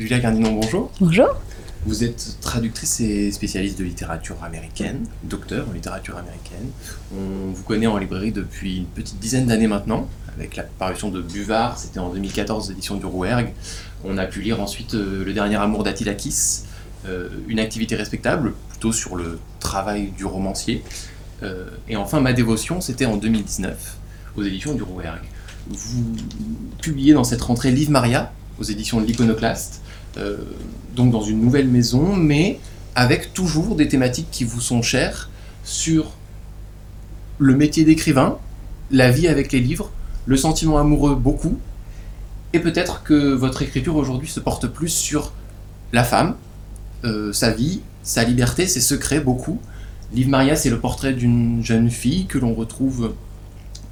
Julia Gardinon, bonjour. Bonjour. Vous êtes traductrice et spécialiste de littérature américaine, docteur en littérature américaine. On vous connaît en librairie depuis une petite dizaine d'années maintenant, avec la parution de Buvard, c'était en 2014, édition du Rouergue. On a pu lire ensuite euh, Le dernier amour d'Attilakis, euh, une activité respectable, plutôt sur le travail du romancier. Euh, et enfin, Ma dévotion, c'était en 2019, aux éditions du Rouergue. Vous publiez dans cette rentrée Livre Maria, aux éditions de l'Iconoclaste, euh, donc dans une nouvelle maison, mais avec toujours des thématiques qui vous sont chères sur le métier d'écrivain, la vie avec les livres, le sentiment amoureux beaucoup, et peut-être que votre écriture aujourd'hui se porte plus sur la femme, euh, sa vie, sa liberté, ses secrets beaucoup. Liv Maria, c'est le portrait d'une jeune fille que l'on retrouve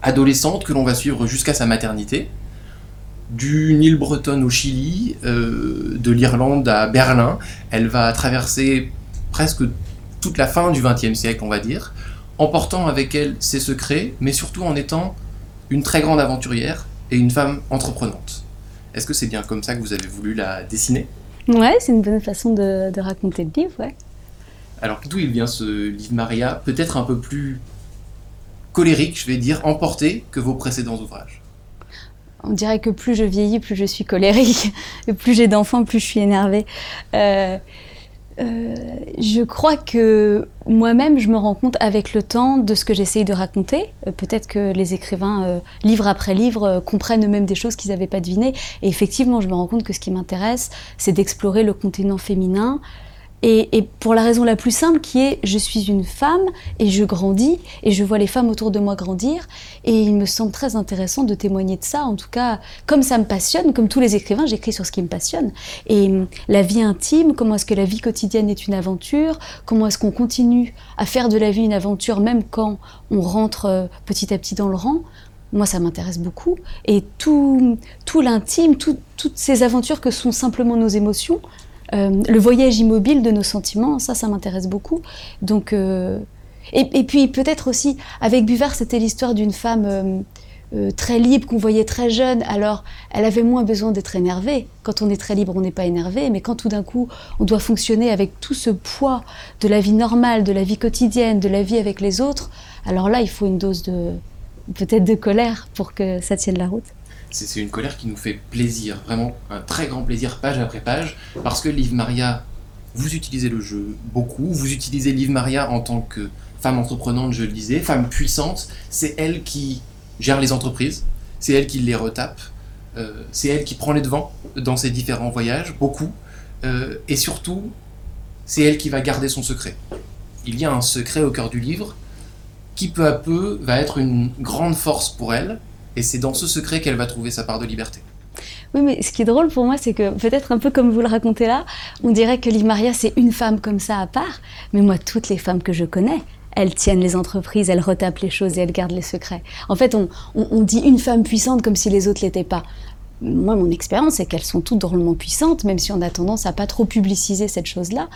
adolescente, que l'on va suivre jusqu'à sa maternité d'une île bretonne au Chili, euh, de l'Irlande à Berlin. Elle va traverser presque toute la fin du XXe siècle, on va dire, en portant avec elle ses secrets, mais surtout en étant une très grande aventurière et une femme entreprenante. Est-ce que c'est bien comme ça que vous avez voulu la dessiner? Ouais, c'est une bonne façon de, de, raconter le livre, ouais. Alors d'où il vient ce livre Maria? Peut-être un peu plus colérique, je vais dire, emporté que vos précédents ouvrages on dirait que plus je vieillis, plus je suis colérique, et plus j'ai d'enfants, plus je suis énervée. Euh, euh, je crois que moi-même, je me rends compte avec le temps de ce que j'essaye de raconter. Euh, peut-être que les écrivains, livre après livre, comprennent eux-mêmes des choses qu'ils n'avaient pas devinées. Et effectivement, je me rends compte que ce qui m'intéresse, c'est d'explorer le continent féminin, et, pour la raison la plus simple qui est je suis une femme et je grandis et je vois les femmes autour de moi grandir. Et il me semble très intéressant de témoigner de ça. En tout cas comme ça me passionne comme tous les écrivains j'écris sur ce qui me passionne. Et hum, la vie intime comment est-ce que la vie quotidienne est une aventure comment est-ce qu'on continue à faire de la vie une aventure même quand on rentre euh, petit à petit dans le rang moi, ça m'intéresse beaucoup. Et tout, tout l'intime, tout, toutes ces aventures que sont simplement nos émotions, euh, le voyage immobile de nos sentiments, ça, ça m'intéresse beaucoup. Donc, euh, et, puis peut-être aussi, avec Buvard, c'était l'histoire d'une femme euh, très libre, qu'on voyait très jeune. Alors, elle avait moins besoin d'être énervée. Quand on est très libre, on n'est pas énervé. Mais quand tout d'un coup, on doit fonctionner avec tout ce poids de la vie normale, de la vie quotidienne, de la vie avec les autres, alors là, il faut une dose de peut-être de colère pour que ça tienne la route c'est une colère qui nous fait plaisir, vraiment un très grand plaisir page après page, parce que Liv Maria, vous utilisez le jeu beaucoup, vous utilisez Liv Maria en tant que femme entreprenante, je le disais, femme puissante, c'est elle qui gère les entreprises, c'est elle qui les retape, euh, c'est elle qui prend les devants dans ses différents voyages, beaucoup, euh, et surtout, c'est elle qui va garder son secret. Il y a un secret au cœur du livre qui peu à peu va être une grande force pour elle, et c'est dans ce secret qu'elle va trouver sa part de liberté. Oui, mais ce qui est drôle pour moi, c'est que peut-être un peu comme vous le racontez là, on dirait que Maria, c'est une femme comme ça à part. Mais moi, toutes les femmes que je connais, elles tiennent les entreprises, elles retapent les choses et elles gardent les secrets. En fait, on dit une femme puissante comme si les autres l'étaient pas. Moi, mon expérience, c'est qu'elles sont toutes drôlement puissantes, même si on a tendance à pas trop publiciser cette chose-là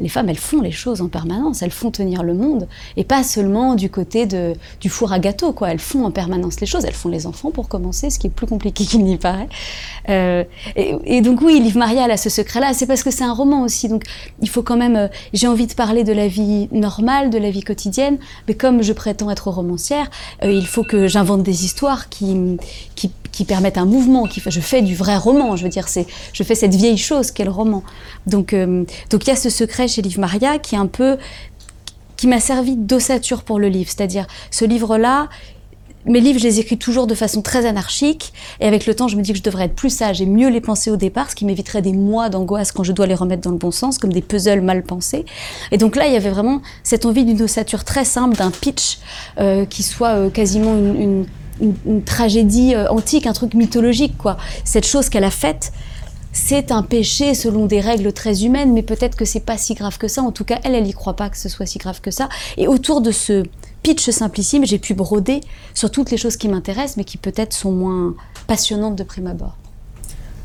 les femmes, elles font les choses en permanence, elles font tenir le monde, et pas seulement du côté de, du four à gâteau, quoi. Elles font en permanence les choses, elles font les enfants pour commencer, ce qui est plus compliqué qu'il n'y paraît. Euh, et, donc oui, Livre Maria, elle a ce secret-là, c'est parce que c'est un roman aussi, donc il faut quand même, euh, j'ai envie de parler de la vie normale, de la vie quotidienne, mais comme je prétends être romancière, euh, il faut que j'invente des histoires qui, qui permettent un mouvement, qui, je fais du vrai roman, je veux dire, c'est, je fais cette vieille chose qu'est le roman. Donc, euh, donc il y a ce secret chez Livre Maria qui est un peu qui m'a servi d'ossature pour le livre, c'est-à-dire ce livre-là. Mes livres, je les écris toujours de façon très anarchique, et avec le temps, je me dis que je devrais être plus sage et mieux les penser au départ, ce qui m'éviterait des mois d'angoisse quand je dois les remettre dans le bon sens, comme des puzzles mal pensés. Et donc là, il y avait vraiment cette envie d'une ossature très simple, d'un pitch euh, qui soit euh, quasiment une, une, tragédie euh, antique, un truc mythologique, quoi. Cette chose qu'elle a faite, c'est un péché selon des règles très humaines, mais peut-être que c'est pas si grave que ça. En tout cas, elle, elle y croit pas que ce soit si grave que ça. Et autour de ce pitch simplissime, j'ai pu broder sur toutes les choses qui m'intéressent, mais qui peut-être sont moins passionnantes de prime abord.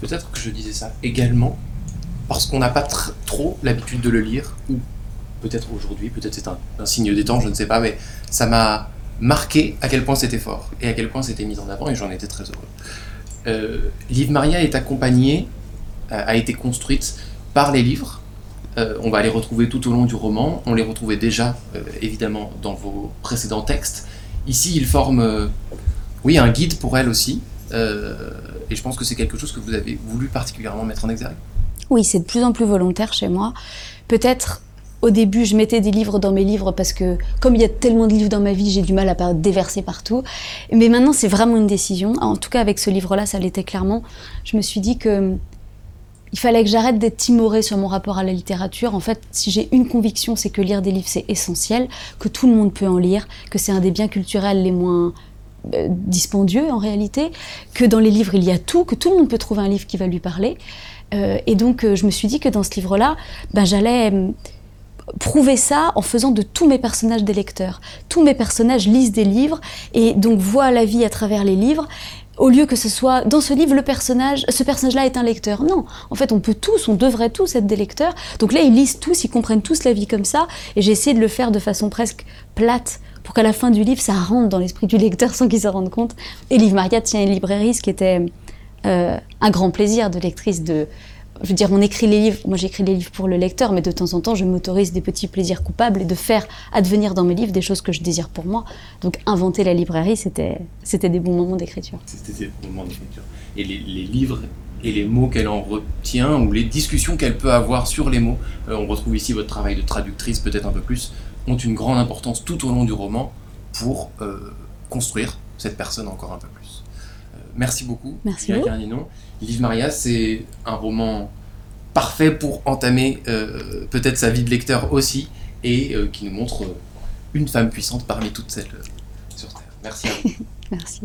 Peut-être que je disais ça également parce qu'on n'a pas trop l'habitude de le lire, ou peut-être aujourd'hui, peut-être c'est un, un, signe des temps, je ne sais pas, mais ça m'a marqué à quel point c'était fort et à quel point c'était mis en avant, et j'en étais très heureux. Euh, Maria est accompagnée a été construite par les livres. on va les retrouver tout au long du roman. On les retrouvait déjà, évidemment, dans vos précédents textes. Ici, ils forment, oui, un guide pour elle aussi. et je pense que c'est quelque chose que vous avez voulu particulièrement mettre en exergue. Oui, c'est de plus en plus volontaire chez moi. Peut-être au début, je mettais des livres dans mes livres parce que, comme il y a tellement de livres dans ma vie, j'ai du mal à pas déverser partout. Mais maintenant, c'est vraiment une décision. En tout cas, avec ce livre-là, ça l'était clairement. Je me suis dit que il fallait que j'arrête d'être timorée sur mon rapport à la littérature. En fait, si j'ai une conviction, c'est que lire des livres, c'est essentiel, que tout le monde peut en lire, que c'est un des biens culturels les moins euh, dispendieux en réalité, que dans les livres, il y a tout, que tout le monde peut trouver un livre qui va lui parler. Euh, et donc, euh, je me suis dit que dans ce livre-là, ben, j'allais hum, prouver ça en faisant de tous mes personnages des lecteurs. Tous mes personnages lisent des livres et donc voient la vie à travers les livres. Au lieu que ce soit dans ce livre, le personnage, ce personnage-là est un lecteur. Non, en fait, on peut tous, on devrait tous être des lecteurs. Donc là, ils lisent tous, ils comprennent tous la vie comme ça. Et j'ai essayé de le faire de façon presque plate pour qu'à la fin du livre, ça rentre dans l'esprit du lecteur sans qu'il se rende compte. Et Livre Maria tient une librairie, ce qui était euh, un grand plaisir de lectrice de je veux dire, on écrit les livres, moi j'écris les livres pour le lecteur, mais de temps en temps, je m'autorise des petits plaisirs coupables et de faire advenir dans mes livres des choses que je désire pour moi. Donc inventer la librairie, c'était, des bons moments d'écriture. C'était des bons moments d'écriture. Et les, livres et les mots qu'elle en retient, ou les discussions qu'elle peut avoir sur les mots, euh, on retrouve ici votre travail de traductrice peut-être un peu plus, ont une grande importance tout au long du roman pour euh, construire cette personne encore un peu plus. Euh, merci beaucoup, Merci Livre Maria, c'est un roman parfait pour entamer euh, peut-être sa vie de lecteur aussi, et euh, qui nous montre une femme puissante parmi toutes celles sur Terre. Merci à vous. Merci.